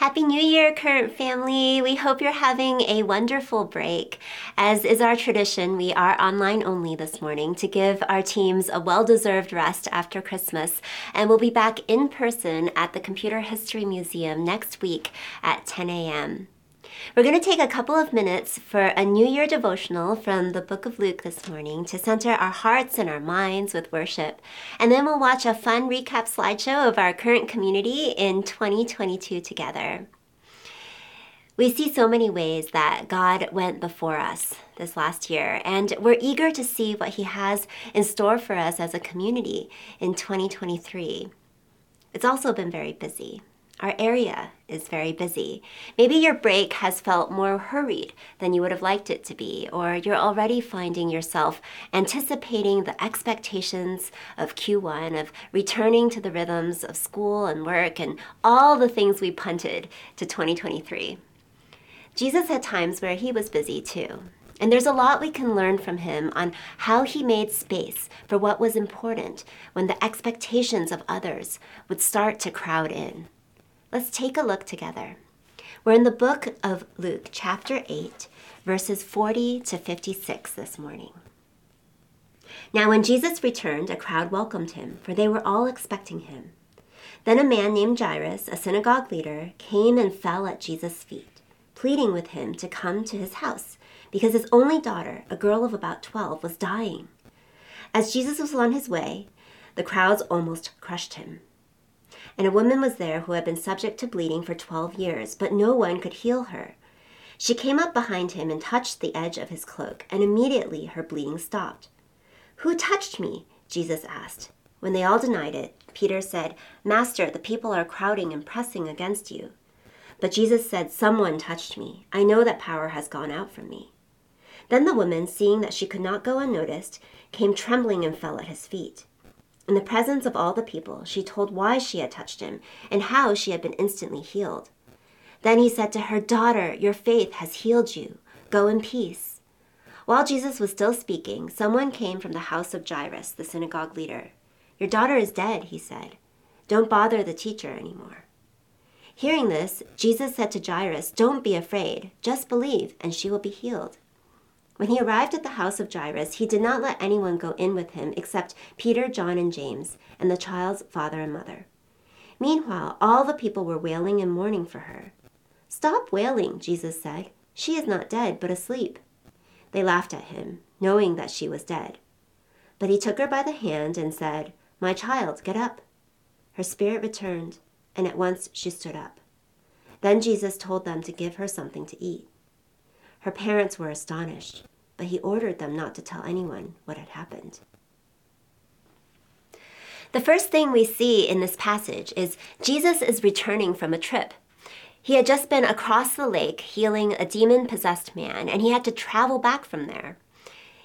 Happy New Year, current family. We hope you're having a wonderful break. As is our tradition, we are online only this morning to give our teams a well deserved rest after Christmas. And we'll be back in person at the Computer History Museum next week at 10 a.m. We're going to take a couple of minutes for a New Year devotional from the book of Luke this morning to center our hearts and our minds with worship. And then we'll watch a fun recap slideshow of our current community in 2022 together. We see so many ways that God went before us this last year, and we're eager to see what He has in store for us as a community in 2023. It's also been very busy. Our area is very busy. Maybe your break has felt more hurried than you would have liked it to be, or you're already finding yourself anticipating the expectations of Q1, of returning to the rhythms of school and work and all the things we punted to 2023. Jesus had times where he was busy too. And there's a lot we can learn from him on how he made space for what was important when the expectations of others would start to crowd in. Let's take a look together. We're in the book of Luke, chapter 8, verses 40 to 56 this morning. Now, when Jesus returned, a crowd welcomed him, for they were all expecting him. Then a man named Jairus, a synagogue leader, came and fell at Jesus' feet, pleading with him to come to his house, because his only daughter, a girl of about 12, was dying. As Jesus was on his way, the crowds almost crushed him and a woman was there who had been subject to bleeding for twelve years, but no one could heal her. She came up behind him and touched the edge of his cloak, and immediately her bleeding stopped. Who touched me? Jesus asked. When they all denied it, Peter said, Master, the people are crowding and pressing against you. But Jesus said, Someone touched me. I know that power has gone out from me. Then the woman, seeing that she could not go unnoticed, came trembling and fell at his feet. In the presence of all the people, she told why she had touched him and how she had been instantly healed. Then he said to her, Daughter, your faith has healed you. Go in peace. While Jesus was still speaking, someone came from the house of Jairus, the synagogue leader. Your daughter is dead, he said. Don't bother the teacher anymore. Hearing this, Jesus said to Jairus, Don't be afraid, just believe, and she will be healed. When he arrived at the house of Jairus, he did not let anyone go in with him except Peter, John, and James, and the child's father and mother. Meanwhile, all the people were wailing and mourning for her. Stop wailing, Jesus said. She is not dead, but asleep. They laughed at him, knowing that she was dead. But he took her by the hand and said, My child, get up. Her spirit returned, and at once she stood up. Then Jesus told them to give her something to eat. Her parents were astonished but he ordered them not to tell anyone what had happened. The first thing we see in this passage is Jesus is returning from a trip. He had just been across the lake healing a demon possessed man, and he had to travel back from there.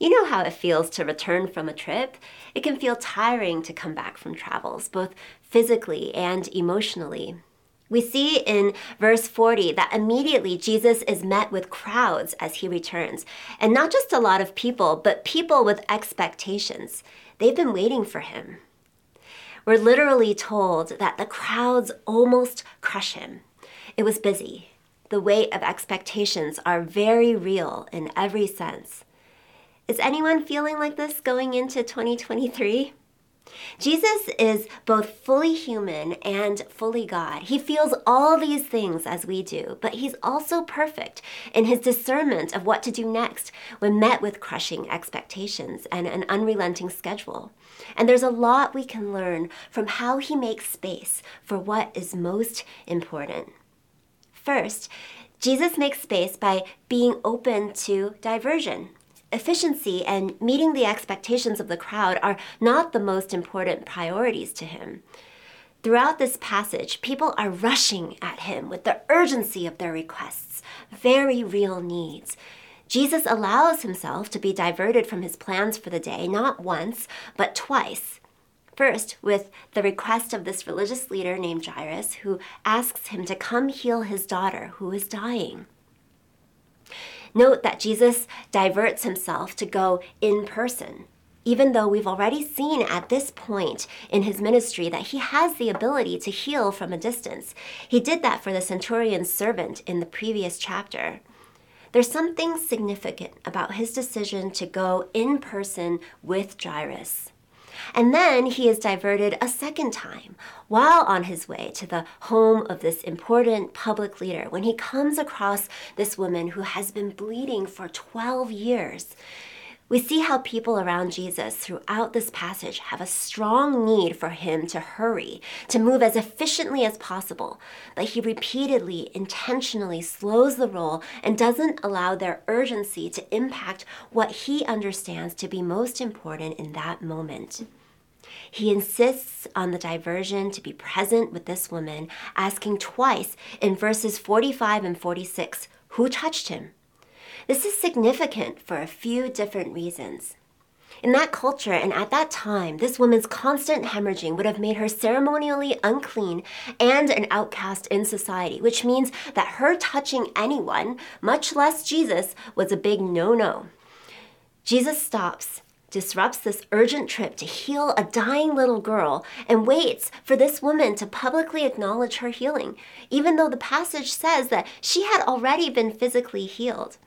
You know how it feels to return from a trip. It can feel tiring to come back from travels, both physically and emotionally. We see in verse 40 that immediately Jesus is met with crowds as he returns. And not just a lot of people, but people with expectations. They've been waiting for him. We're literally told that the crowds almost crush him. It was busy. The weight of expectations are very real in every sense. Is anyone feeling like this going into 2023? Jesus is both fully human and fully God. He feels all these things as we do, but he's also perfect in his discernment of what to do next when met with crushing expectations and an unrelenting schedule. And there's a lot we can learn from how he makes space for what is most important. First, Jesus makes space by being open to diversion efficiency and meeting the expectations of the crowd are not the most important priorities to him. Throughout this passage, people are rushing at him with the urgency of their requests, very real needs. Jesus allows himself to be diverted from his plans for the day, not once, but twice. First, with the request of this religious leader named Jairus, who asks him to come heal his daughter who is dying. Note that Jesus diverts himself to go in person. even though we've already seen at this point in his ministry that he has the ability to heal from a distance. He did that for the centurion's servant in the previous chapter. There's something significant about his decision to go in person with Jairus. And then he is diverted a second time while on his way to the home of this important public leader when he comes across this woman who has been bleeding for 12 years. We see how people around Jesus throughout this passage have a strong need for him to hurry, to move as efficiently as possible, but he repeatedly, intentionally slows the roll and doesn't allow their urgency to impact what he understands to be most important in that moment. He insists on the diversion to be present with this woman, asking twice in verses 45 and 46 who touched him. This is significant for a few different reasons. In that culture and at that time, this woman's constant hemorrhaging would have made her ceremonially unclean and an outcast in society, which means that her touching anyone, much less Jesus, was a big no no. Jesus stops disrupts this urgent trip to heal a dying little girl and waits for this woman to publicly acknowledge her healing, even though the passage says that she had already been physically healed.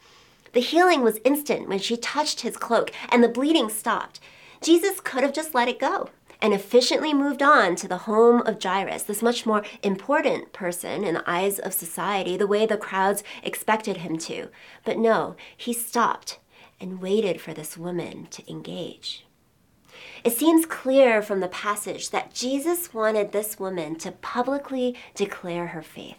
The healing was instant when she touched his cloak and the bleeding stopped. Jesus could have just let it go and efficiently moved on to the home of Jairus, this much more important person in the eyes of society, the way the crowds expected him to. But no, he stopped and waited for this woman to engage. It seems clear from the passage that Jesus wanted this woman to publicly declare her faith,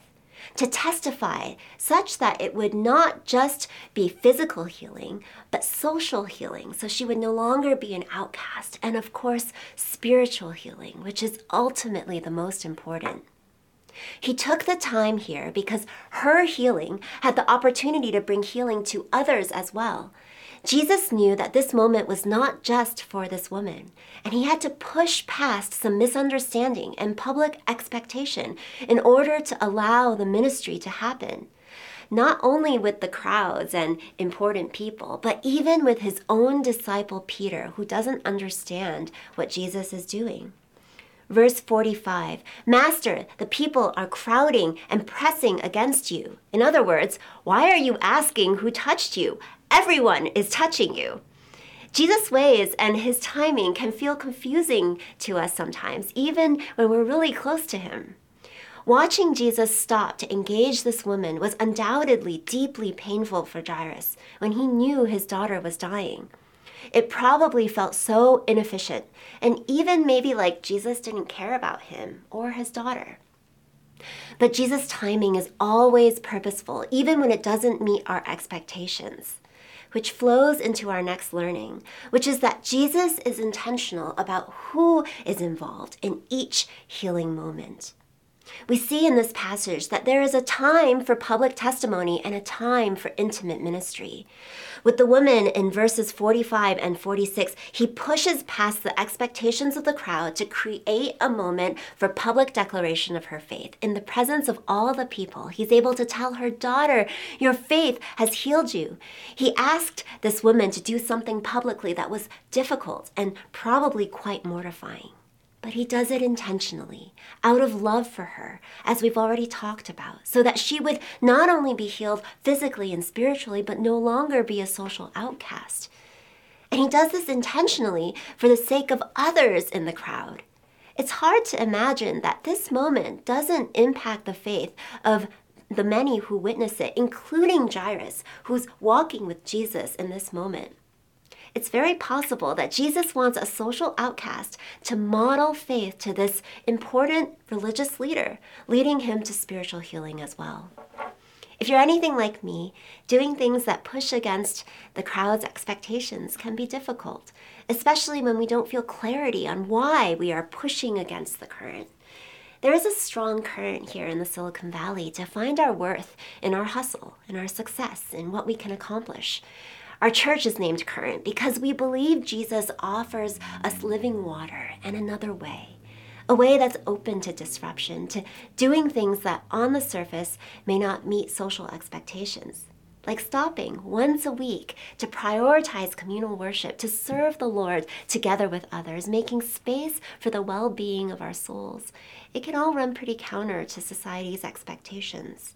to testify such that it would not just be physical healing, but social healing, so she would no longer be an outcast, and of course, spiritual healing, which is ultimately the most important. He took the time here because her healing had the opportunity to bring healing to others as well. Jesus knew that this moment was not just for this woman, and he had to push past some misunderstanding and public expectation in order to allow the ministry to happen. Not only with the crowds and important people, but even with his own disciple Peter, who doesn't understand what Jesus is doing. Verse 45 Master, the people are crowding and pressing against you. In other words, why are you asking who touched you? Everyone is touching you. Jesus' ways and his timing can feel confusing to us sometimes, even when we're really close to him. Watching Jesus stop to engage this woman was undoubtedly deeply painful for Jairus when he knew his daughter was dying. It probably felt so inefficient, and even maybe like Jesus didn't care about him or his daughter. But Jesus' timing is always purposeful, even when it doesn't meet our expectations which flows into our next learning, which is that Jesus is intentional about who is involved in each healing moment. We see in this passage that there is a time for public testimony and a time for intimate ministry. With the woman in verses 45 and 46, he pushes past the expectations of the crowd to create a moment for public declaration of her faith. In the presence of all the people, he's able to tell her daughter, Your faith has healed you. He asked this woman to do something publicly that was difficult and probably quite mortifying but he does it intentionally, out of love for her, as we've already talked about, so that she would not only be healed physically and spiritually, but no longer be a social outcast. And he does this intentionally for the sake of others in the crowd. It's hard to imagine that this moment doesn't impact the faith of the many who witness it, including Jairus, who's walking with Jesus in this moment it's very possible that Jesus wants a social outcast to model faith to this important religious leader, leading him to spiritual healing as well. If you're anything like me, doing things that push against the crowd's expectations can be difficult, especially when we don't feel clarity on why we are pushing against the current. There is a strong current here in the Silicon Valley to find our worth in our hustle, in our success, in what we can accomplish. Our church is named Current because we believe Jesus offers us living water and another way, a way that's open to disruption, to doing things that on the surface may not meet social expectations. like stopping once a week to prioritize communal worship, to serve the Lord together with others, making space for the well being of our souls, it can all run pretty counter to society's expectations.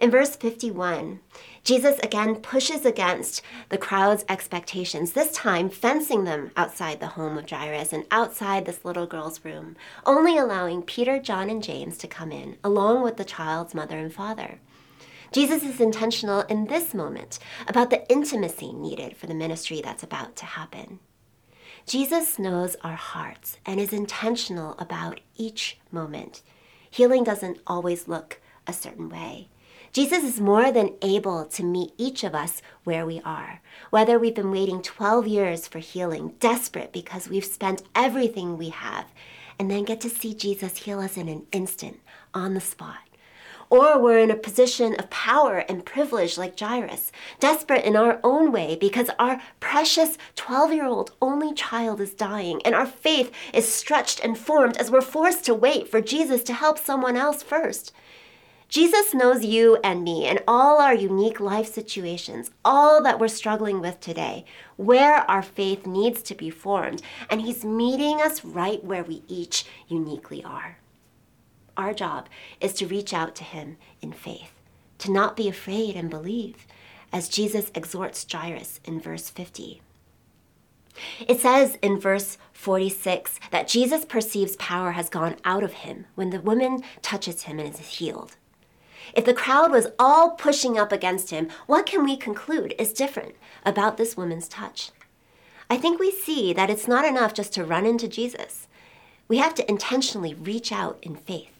In verse 51, Jesus again pushes against the crowd's expectations, this time fencing them outside the home of Jairus and outside this little girl's room, only allowing Peter, John, and James to come in, along with the child's mother and father. Jesus is intentional in this moment about the intimacy needed for the ministry that's about to happen. Jesus knows our hearts and is intentional about each moment. Healing doesn't always look a certain way. Jesus is more than able to meet each of us where we are. Whether we've been waiting 12 years for healing, desperate because we've spent everything we have, and then get to see Jesus heal us in an instant, on the spot or we're in a position of power and privilege like Jairus, desperate in our own way because our precious 12 year old only child is dying and our faith is stretched and formed as we're forced to wait for Jesus to help someone else first. Jesus knows you and me and all our unique life situations, all that we're struggling with today, where our faith needs to be formed, and He's meeting us right where we each uniquely are. Our job is to reach out to him in faith, to not be afraid and believe, as Jesus exhorts Jairus in verse 50. It says in verse 46 that Jesus perceives power has gone out of him when the woman touches him and is healed. If the crowd was all pushing up against him, what can we conclude is different about this woman's touch? I think we see that it's not enough just to run into Jesus. We have to intentionally reach out in faith.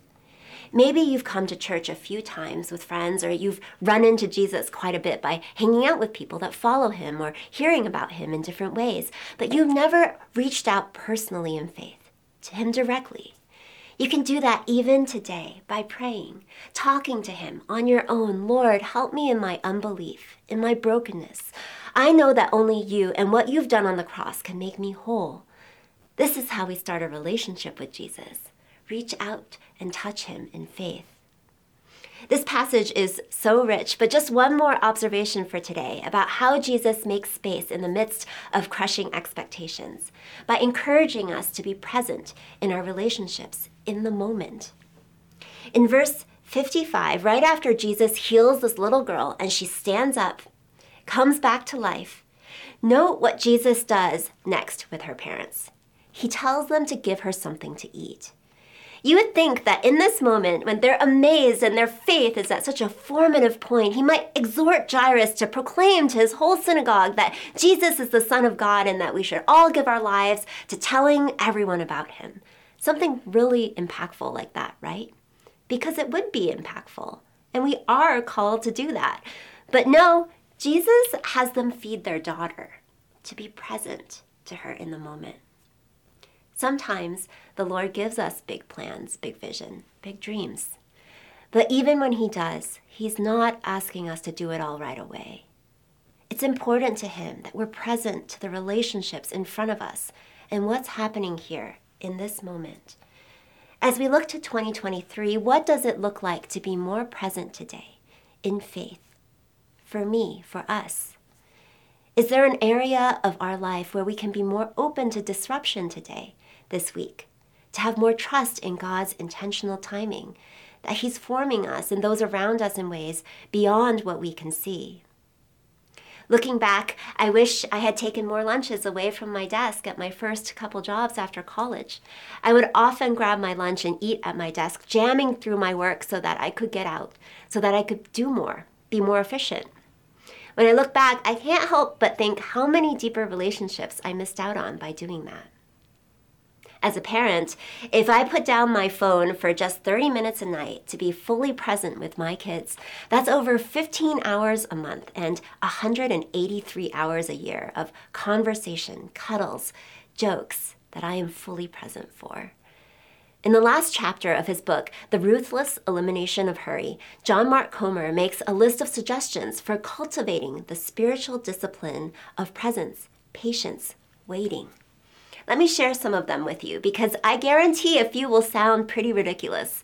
Maybe you've come to church a few times with friends, or you've run into Jesus quite a bit by hanging out with people that follow him or hearing about him in different ways, but you've never reached out personally in faith to him directly. You can do that even today by praying, talking to Him on your own. Lord, help me in my unbelief, in my brokenness. I know that only you and what you've done on the cross can make me whole. This is how we start a relationship with Jesus reach out and touch him in faith. This passage is so rich, but just one more observation for today about how Jesus makes space in the midst of crushing expectations by encouraging us to be present in our relationships in the moment. In verse 55, right after Jesus heals this little girl and she stands up, comes back to life, note what Jesus does next with her parents. He tells them to give her something to eat. You would think that in this moment, when they're amazed and their faith is at such a formative point, he might exhort Jairus to proclaim to his whole synagogue that Jesus is the Son of God and that we should all give our lives to telling everyone about him. Something really impactful like that, right? Because it would be impactful, and we are called to do that. But no, Jesus has them feed their daughter, to be present to her in the moment. Sometimes the Lord gives us big plans, big vision, big dreams. But even when He does, He's not asking us to do it all right away. It's important to Him that we're present to the relationships in front of us and what's happening here in this moment. As we look to 2023, what does it look like to be more present today in faith? For me, for us. Is there an area of our life where we can be more open to disruption today? this week, to have more trust in God's intentional timing, that He's forming us and those around us in ways beyond what we can see. Looking back, I wish I had taken more lunches away from my desk at my first couple jobs after college. I would often grab my lunch and eat at my desk, jamming through my work so that I could get out, so that I could do more, be more efficient. When I look back, I can't help but think how many deeper relationships I missed out on by doing that as a parent, if I put down my phone for just 30 minutes a night to be fully present with my kids, that's over 15 hours a month and 183 hours a year of conversation, cuddles, jokes that I am fully present for. In the last chapter of his book, The Ruthless Elimination of Hurry, John Mark Comer makes a list of suggestions for cultivating the spiritual discipline of presence, patience, waiting. Let me share some of them with you because I guarantee a few will sound pretty ridiculous.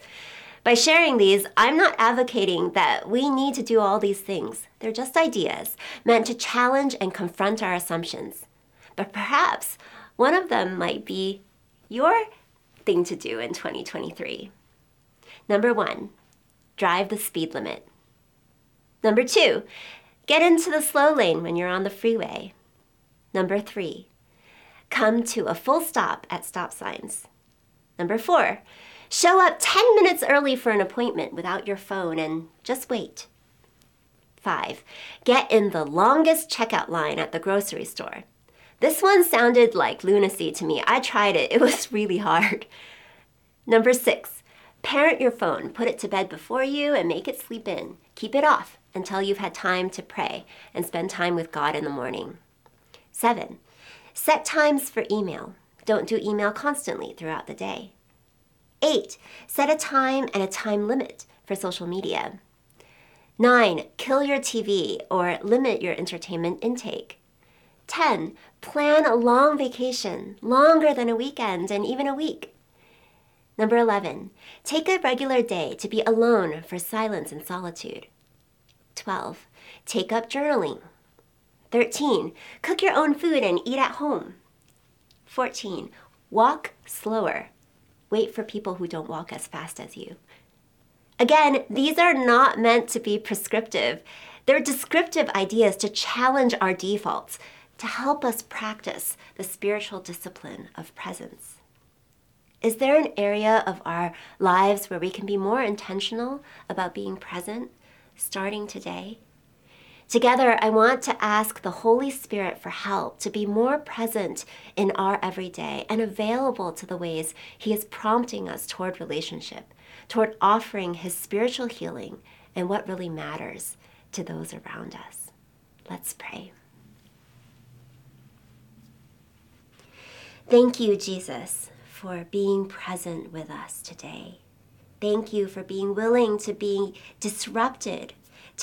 By sharing these, I'm not advocating that we need to do all these things. They're just ideas meant to challenge and confront our assumptions. But perhaps one of them might be your thing to do in 2023. Number one, drive the speed limit. Number two, get into the slow lane when you're on the freeway. Number three, come to a full stop at stop signs. Number four, show up 10 minutes early for an appointment without your phone and just wait. Five, get in the longest checkout line at the grocery store. This one sounded like lunacy to me. I tried it, it was really hard. Number six, parent your phone. Put it to bed before you and make it sleep in. Keep it off until you've had time to pray and spend time with God in the morning. Seven, set times for email. Don't do email constantly throughout the day. Eight, set a time and a time limit for social media. Nine, kill your TV or limit your entertainment intake. 10. Plan a long vacation, longer than a weekend and even a week. Number 11. Take a regular day to be alone for silence and solitude. 12. Take up journaling. 13. Cook your own food and eat at home. 14. Walk slower. Wait for people who don't walk as fast as you. Again, these are not meant to be prescriptive. They're descriptive ideas to challenge our defaults, to help us practice the spiritual discipline of presence. Is there an area of our lives where we can be more intentional about being present starting today? Together, I want to ask the Holy Spirit for help to be more present in our everyday and available to the ways He is prompting us toward relationship, toward offering His spiritual healing and what really matters to those around us. Let's pray. Thank you, Jesus, for being present with us today. Thank you for being willing to be disrupted,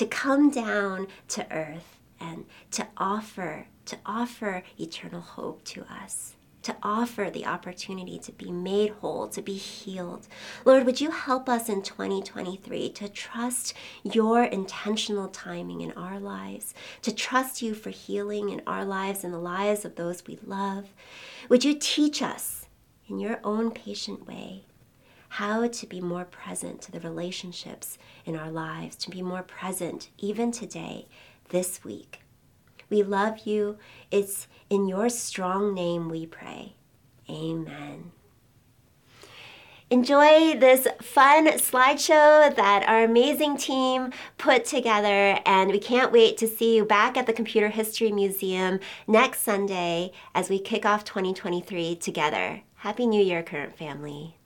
to come down to earth and to offer to offer eternal hope to us to offer the opportunity to be made whole, to be healed. Lord, would you help us in 2023 to trust your intentional timing in our lives, to trust you for healing in our lives and the lives of those we love? Would you teach us in your own patient way? How to be more present to the relationships in our lives, to be more present even today, this week. We love you. It's in your strong name we pray. Amen. Enjoy this fun slideshow that our amazing team put together, and we can't wait to see you back at the Computer History Museum next Sunday as we kick off 2023 together. Happy New Year, current family.